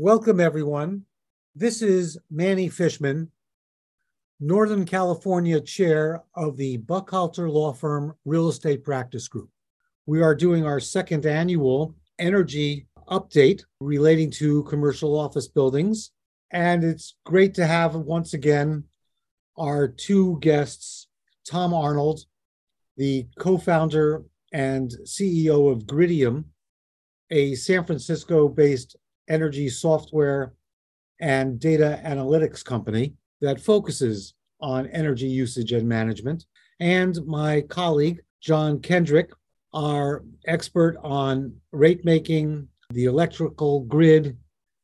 Welcome, everyone. This is Manny Fishman, Northern California chair of the Buchalter Law Firm Real Estate Practice Group. We are doing our second annual energy update relating to commercial office buildings. And it's great to have once again our two guests, Tom Arnold, the co founder and CEO of Gridium, a San Francisco based energy software and data analytics company that focuses on energy usage and management, and my colleague, John Kendrick, our expert on rate making, the electrical grid,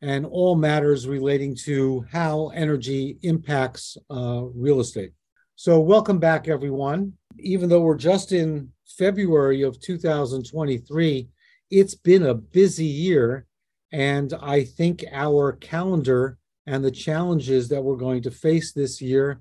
and all matters relating to how energy impacts uh, real estate. So, welcome back, everyone. Even though we're just in February of 2023, it's been a busy year. And I think our calendar and the challenges that we're going to face this year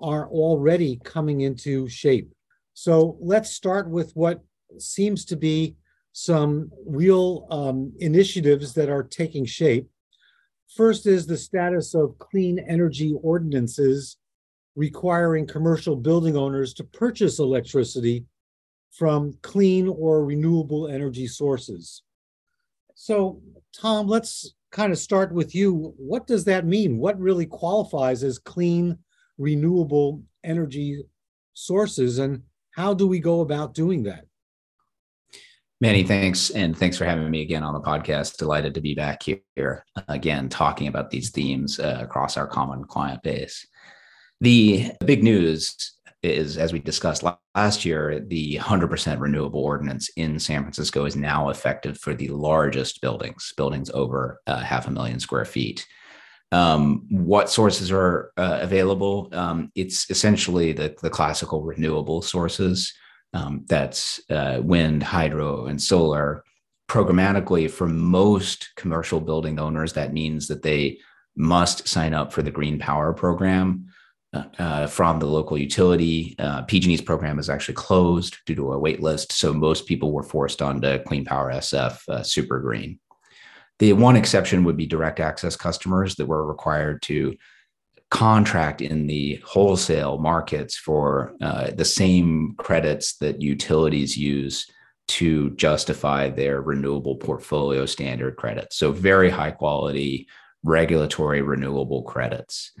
are already coming into shape. So let's start with what seems to be some real um, initiatives that are taking shape. First is the status of clean energy ordinances requiring commercial building owners to purchase electricity from clean or renewable energy sources. So, Tom, let's kind of start with you. What does that mean? What really qualifies as clean, renewable energy sources, and how do we go about doing that? Manny, thanks. And thanks for having me again on the podcast. Delighted to be back here again, talking about these themes uh, across our common client base. The big news is, as we discussed last year, the 100% renewable ordinance in San Francisco is now effective for the largest buildings, buildings over uh, half a million square feet. Um, what sources are uh, available? Um, it's essentially the, the classical renewable sources. Um, that's uh, wind, hydro, and solar. Programmatically, for most commercial building owners, that means that they must sign up for the Green Power Program uh, from the local utility. Uh, PG&E's program is actually closed due to a wait list, so most people were forced onto Clean Power SF uh, Super Green. The one exception would be direct access customers that were required to contract in the wholesale markets for uh, the same credits that utilities use to justify their renewable portfolio standard credits. So, very high quality regulatory renewable credits.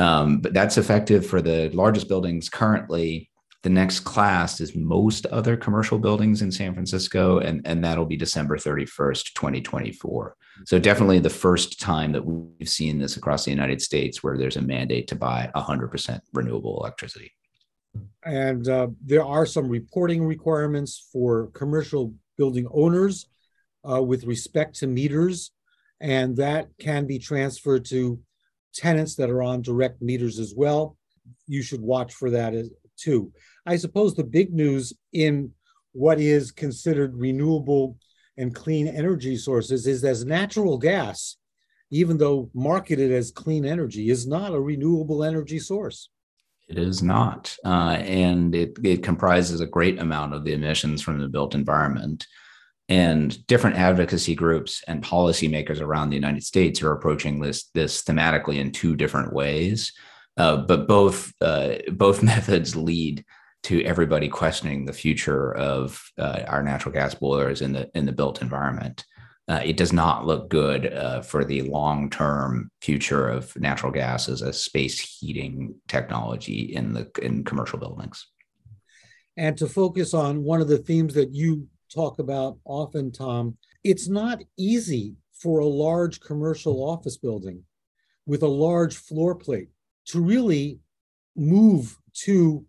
Um, but that's effective for the largest buildings currently. The next class is most other commercial buildings in San Francisco, and, and that'll be December 31st, 2024. So, definitely the first time that we've seen this across the United States where there's a mandate to buy 100% renewable electricity. And uh, there are some reporting requirements for commercial building owners uh, with respect to meters, and that can be transferred to tenants that are on direct meters as well. You should watch for that as, too. I suppose the big news in what is considered renewable and clean energy sources is as natural gas, even though marketed as clean energy, is not a renewable energy source. It is not. Uh, and it, it comprises a great amount of the emissions from the built environment. And different advocacy groups and policymakers around the United States are approaching this, this thematically in two different ways. Uh, but both uh, both methods lead to everybody questioning the future of uh, our natural gas boilers in the in the built environment. Uh, it does not look good uh, for the long term future of natural gas as a space heating technology in the in commercial buildings. And to focus on one of the themes that you talk about often, Tom. It's not easy for a large commercial office building with a large floor plate to really move to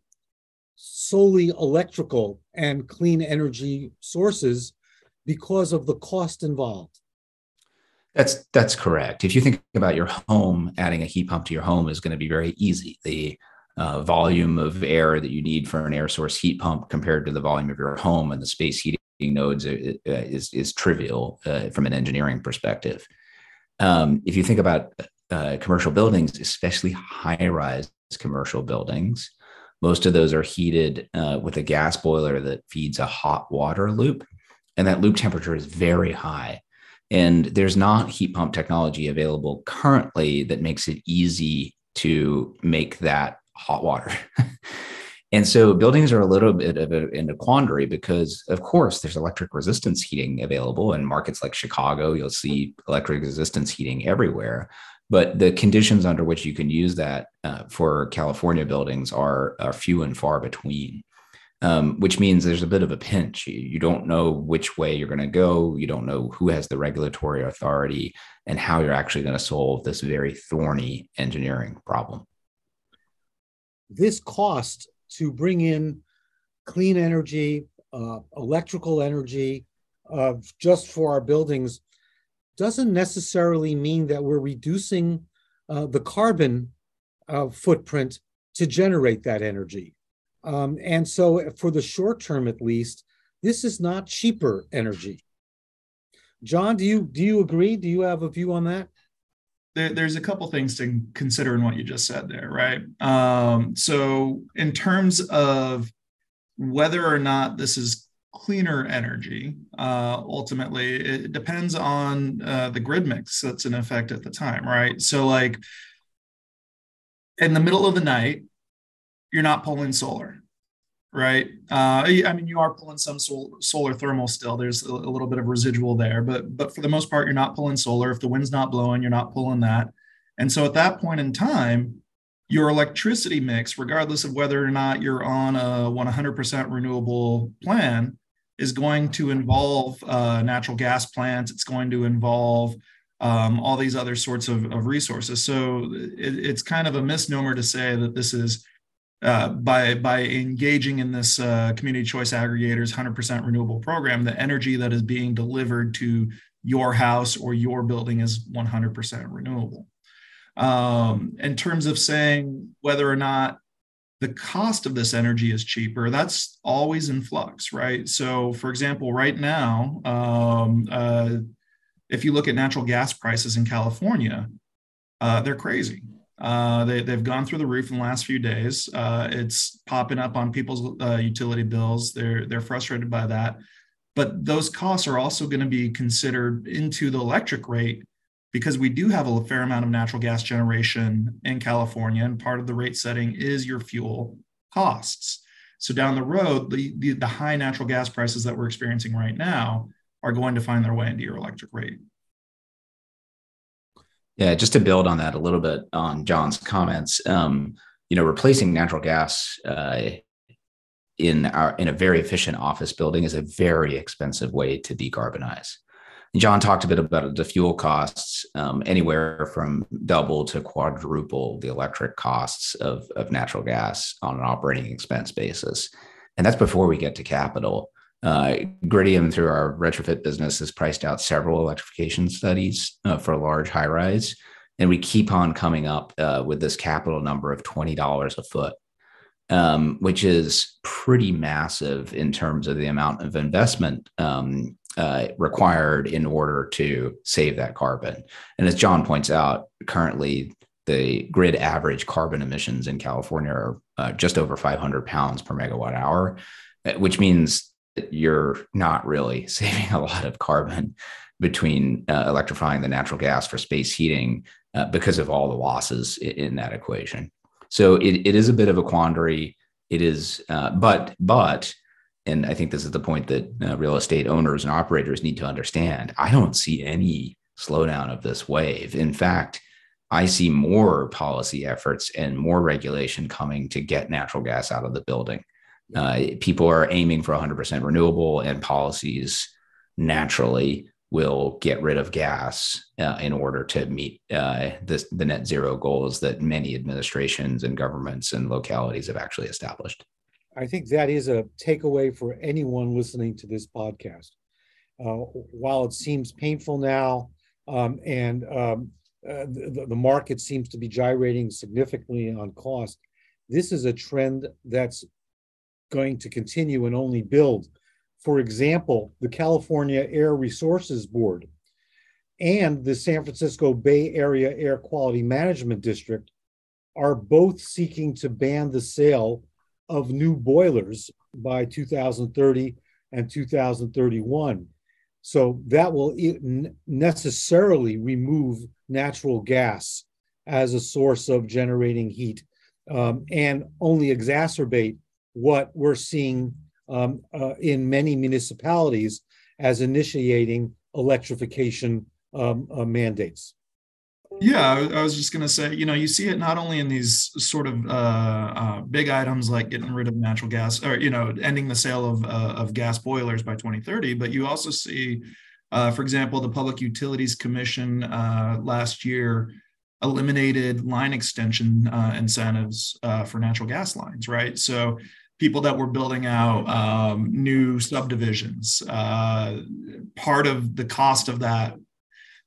solely electrical and clean energy sources because of the cost involved. That's that's correct. If you think about your home, adding a heat pump to your home is going to be very easy. The uh, volume of air that you need for an air source heat pump compared to the volume of your home and the space heating nodes uh, is is trivial uh, from an engineering perspective. Um, if you think about uh, commercial buildings, especially high-rise commercial buildings, most of those are heated uh, with a gas boiler that feeds a hot water loop, and that loop temperature is very high. And there's not heat pump technology available currently that makes it easy to make that hot water. and so buildings are a little bit of a, in a quandary because, of course, there's electric resistance heating available in markets like Chicago. You'll see electric resistance heating everywhere. But the conditions under which you can use that uh, for California buildings are, are few and far between um, which means there's a bit of a pinch. You, you don't know which way you're going to go. You don't know who has the regulatory authority and how you're actually going to solve this very thorny engineering problem. This cost to bring in clean energy, uh, electrical energy, uh, just for our buildings doesn't necessarily mean that we're reducing uh, the carbon uh, footprint to generate that energy. Um, and so, for the short term at least, this is not cheaper energy. John, do you do you agree? Do you have a view on that? There, there's a couple things to consider in what you just said there, right? Um, so, in terms of whether or not this is cleaner energy, uh, ultimately, it depends on uh, the grid mix that's in effect at the time, right? So, like in the middle of the night, you're not pulling solar, right? Uh, I mean, you are pulling some sol- solar thermal still. There's a, little bit of residual there, but but for the most part, you're not pulling solar. If the wind's not blowing, you're not pulling that. And so at that point in time, your electricity mix, regardless of whether or not you're on a 100% renewable plan, is going to involve uh, natural gas plants. It's going to involve um, all these other sorts of, of resources. So it, it's kind of a misnomer to say that this is uh, by by engaging in this uh, community choice aggregators 100% renewable program, the energy that is being delivered to your house or your building is 100% renewable. Um, in terms of saying whether or not the cost of this energy is cheaper, that's always in flux, right? So, for example, right now, um, uh, if you look at natural gas prices in California, uh, they're crazy. Uh, they, they've gone through the roof in the last few days. Uh, it's popping up on people's uh, utility bills. They're they're frustrated by that, but those costs are also going to be considered into the electric rate because we do have a fair amount of natural gas generation in California, and part of the rate setting is your fuel costs. So down the road, the, the, the high natural gas prices that we're experiencing right now are going to find their way into your electric rate. Yeah, just to build on that a little bit on John's comments, um, you know, replacing natural gas uh, in our in a very efficient office building is a very expensive way to decarbonize. John talked a bit about the fuel costs, um, anywhere from double to quadruple the electric costs of, of natural gas on an operating expense basis. And that's before we get to capital. Uh, Gridium, through our retrofit business, has priced out several electrification studies uh, for large high rise. And we keep on coming up uh, with this capital number of $20 a foot, um, which is pretty massive in terms of the amount of investment um, uh, required in order to save that carbon. And as John points out, currently the grid average carbon emissions in California are uh, just over 500 pounds per megawatt hour, uh, which means you're not really saving a lot of carbon between uh, electrifying the natural gas for space heating uh, because of all the losses in, in that equation. So it, it is a bit of a quandary. It is, uh, but but, and I think this is the point that uh, real estate owners and operators need to understand. I don't see any slowdown of this wave. In fact, I see more policy efforts and more regulation coming to get natural gas out of the building. Uh, people are aiming for 100% renewable, and policies naturally will get rid of gas uh, in order to meet uh, this, the net zero goals that many administrations and governments and localities have actually established. I think that is a takeaway for anyone listening to this podcast. Uh, while it seems painful now um, and um, uh, the, the market seems to be gyrating significantly on cost, this is a trend that's going to continue and only build. For example, the California Air Resources Board and the San Francisco Bay Area Air Quality Management District are both seeking to ban the sale of new boilers by 2030 and 2031. So that will necessarily remove natural gas as a source of generating heat um, and only exacerbate what we're seeing um, uh, in many municipalities as initiating electrification um, uh, mandates. Yeah, I was just going to say, you know, you see it not only in these sort of uh, uh, big items like getting rid of natural gas or, you know, ending the sale of, uh, of gas boilers by 2030, but you also see, uh, for example, the Public Utilities Commission uh, last year eliminated line extension uh, incentives for natural gas lines, right? So people that were building out um, new subdivisions, part of the cost of that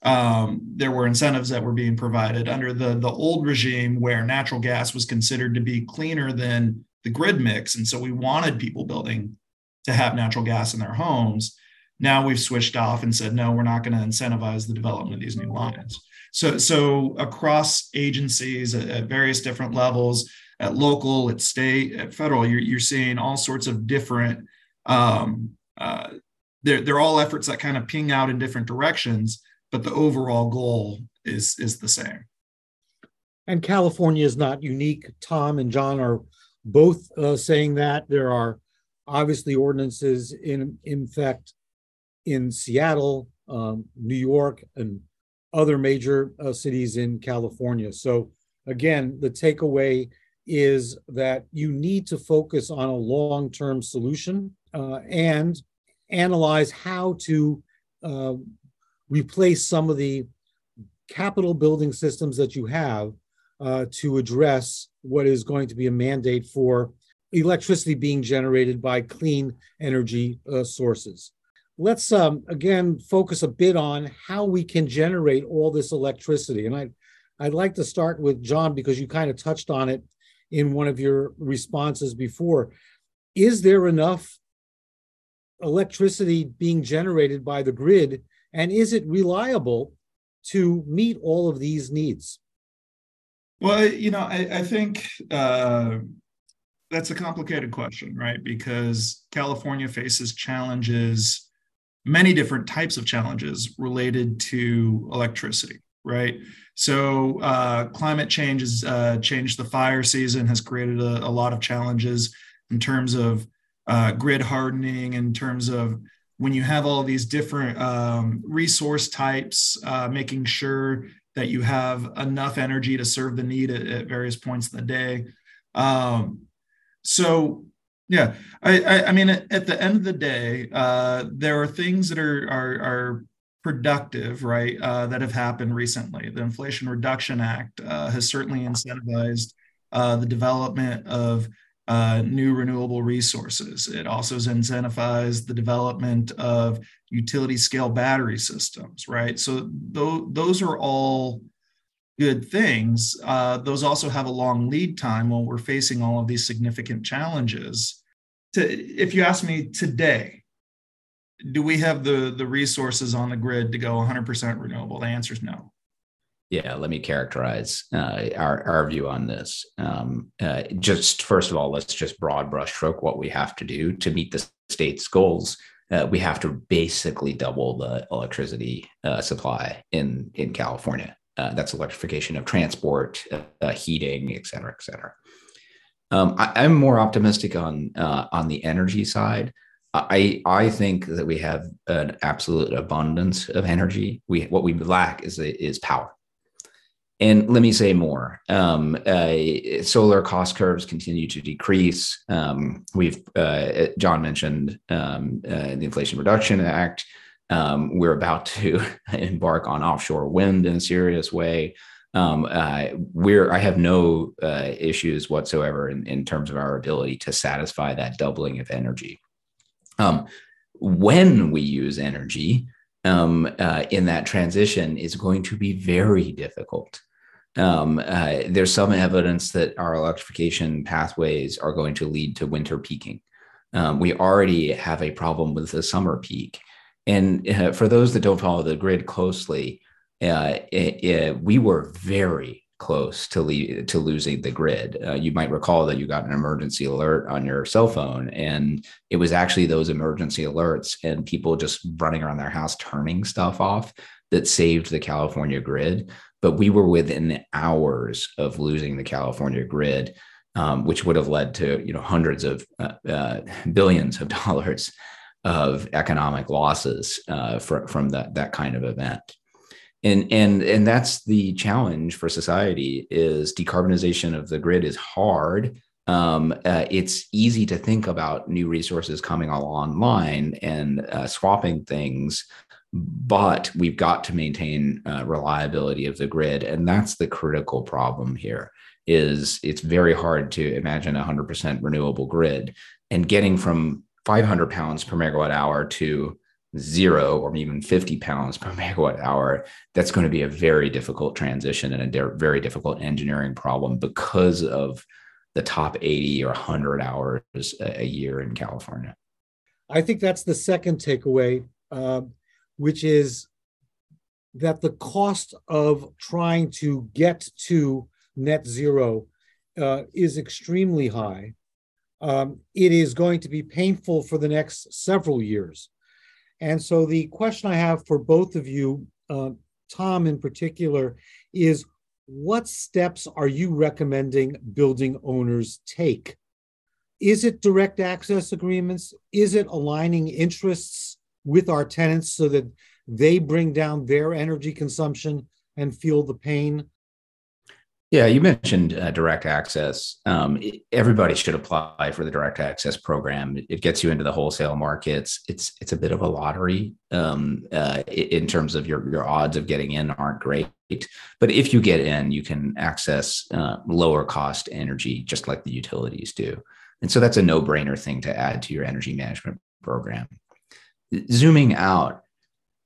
um, there were incentives that were being provided under the the old regime where natural gas was considered to be cleaner than the grid mix. And so we wanted people building to have natural gas in their homes. Now we've switched off and said no we're not going to incentivize the development of these new lines. So so across agencies at, at various different levels at local at state at federal you're, you're seeing all sorts of different um, uh, they're, they're all efforts that kind of ping out in different directions but the overall goal is is the same. And California is not unique. Tom and John are both uh, saying that there are obviously ordinances in in effect in Seattle, um, New York, and other major uh, cities in California. So again, the takeaway is that you need to focus on a long-term solution uh, and analyze how to uh, replace some of the capital building systems that you have uh, to address what is going to be a mandate for electricity being generated by clean energy uh, sources. Let's um, again focus a bit on how we can generate all this electricity. And I, I'd like to start with John because you kind of touched on it in one of your responses before. Is there enough electricity being generated by the grid and is it reliable to meet all of these needs? Well, you know, I, I think uh, that's a complicated question, right? Because California faces challenges, many different types of challenges related to electricity, right? So, uh, climate change has uh, changed the fire season, has created a, a, lot of challenges in terms of uh, grid hardening, in terms of when you have all these different um, resource types, uh, making sure that you have enough energy to serve the need at, at various points in the day. Um, so, yeah, I, I, I, mean, at, at, the end of the day, uh, there are things that are are, are productive, right, uh, that have happened recently. The Inflation Reduction Act uh, has certainly incentivized uh, the development of uh, new renewable resources. It also has incentivized the development of utility scale battery systems, right? So th- those are all good things. Uh, those also have a long lead time while we're facing all of these significant challenges. To, if you ask me today, do we have the, the resources on the grid to go 100% renewable? The answer is no yeah, let me characterize uh, our, our view on this. Um, uh, just first of all, let's just broad brushstroke what we have to do to meet the state's goals. Uh, we have to basically double the electricity uh, supply in in California. Uh, that's electrification of transport, uh, heating, et cetera, et cetera. Um, I, am more optimistic on on the energy side. I I think that we have an absolute abundance of energy. We what we lack is is power and let me say more. Um, uh, solar cost curves continue to decrease. Um, we've uh, John mentioned um, uh, the Inflation Reduction Act. Um, we're about to embark on offshore wind in a serious way. Um, uh, we're I have no uh, issues whatsoever in, in terms of our ability to satisfy that doubling of energy. Um, when we use energy, um, uh, in that transition is going to be very difficult. Um, uh, there's some evidence that our electrification pathways are going to lead to winter peaking. Um, we already have a problem with the summer peak. And uh, for those that don't follow the grid closely, uh, it, it, we were very close to le- to losing the grid. Uh, you might recall that you got an emergency alert on your cell phone, and it was actually those emergency alerts and people just running around their house turning stuff off that saved the California grid. But we were within hours of losing the California grid, um, which would have led to you know hundreds of uh, uh, billions of dollars of economic losses uh, for, from that that kind of event and and and that's the challenge for society is decarbonization of the grid is hard. Um, uh, it's easy to think about new resources coming all online and uh, swapping things but we've got to maintain uh, reliability of the grid. And that's the critical problem here is it's very hard to imagine a 100% renewable grid and getting from 500 pounds per megawatt hour to zero or even 50 pounds per megawatt hour, that's going to be a very difficult transition and a very difficult engineering problem because of the top 80 or 100 hours a year in California. I think that's the second takeaway, uh, which is that the cost of trying to get to net zero uh, is extremely high. Um, it is going to be painful for the next several years. And so the question I have for both of you, uh, Tom in particular, is what steps are you recommending building owners take? Is it direct access agreements? Is it aligning interests with our tenants so that they bring down their energy consumption and feel the pain? Yeah, you mentioned uh, direct access. Um, everybody should apply for the direct access program. It gets you into the wholesale markets. It's it's a bit of a lottery um, uh, in terms of your your odds of getting in aren't great. But if you get in, you can access uh, lower cost energy just like the utilities do, and so that's a no brainer thing to add to your energy management program. Zooming out,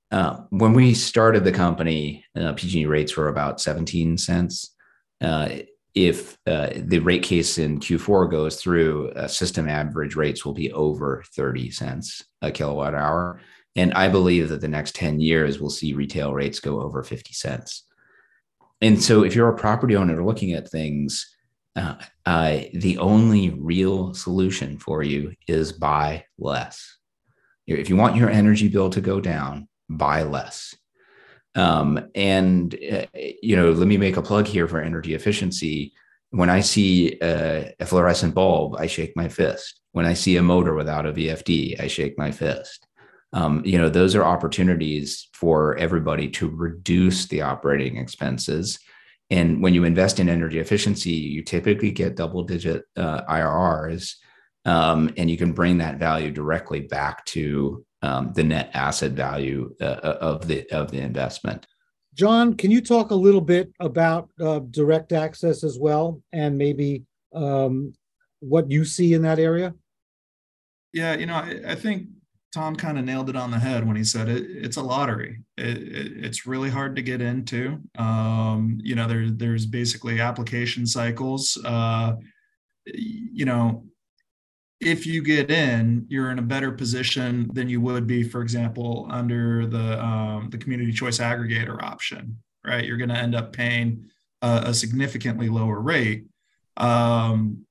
uh, when we started the company, uh, PG&E rates were about 17 cents uh, if uh, the rate case in Q4 goes through, uh, system average rates will be over 30 cents a kilowatt hour. And I believe that the next 10 years we'll see retail rates go over 50 cents. And so if you're a property owner looking at things, uh, the only real solution for you is buy less. If you want your energy bill to go down, buy less. Um, and uh, you know, let me make a plug here for energy efficiency. When I see a, a fluorescent bulb, I shake my fist. When I see a motor without a VFD, I shake my fist. Um, you know, those are opportunities for everybody to reduce the operating expenses. And when you invest in energy efficiency, you typically get double digit uh, IRRs, um, and you can bring that value directly back to um, the net asset value uh, uh, of the of the investment. John, can you talk a little bit about uh, direct access as well, and maybe um, what you see in that area? Yeah, you know, I, I think Tom kind of nailed it on the head when he said it, it's a lottery. It, it, it's really hard to get into. Um, you know, there, there's basically application cycles. Uh, you know, if you get in, you're in a better position than you would be, for example, under the um, the community choice aggregator option, right? You're going to end up paying a, a significantly lower rate. Um,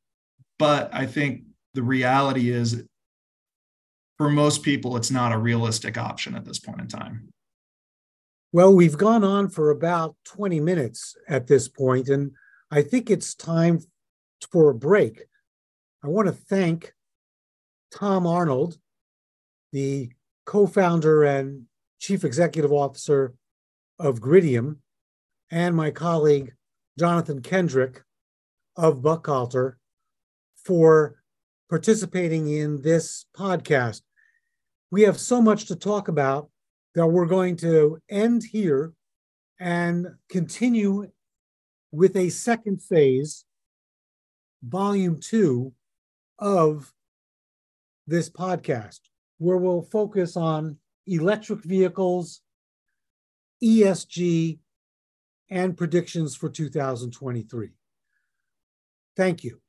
but I think the reality is, for most people, it's not a realistic option at this point in time. Well, we've gone on for about 20 minutes at this point, and I think it's time for a break. I want to thank Tom Arnold, the co founder and chief executive officer of Gridium, and my colleague, Jonathan Kendrick of Buchalter, for participating in this podcast. We have so much to talk about that we're going to end here and continue with a second phase, volume two of this podcast, where we'll focus on electric vehicles, ESG, and predictions for 2023. Thank you.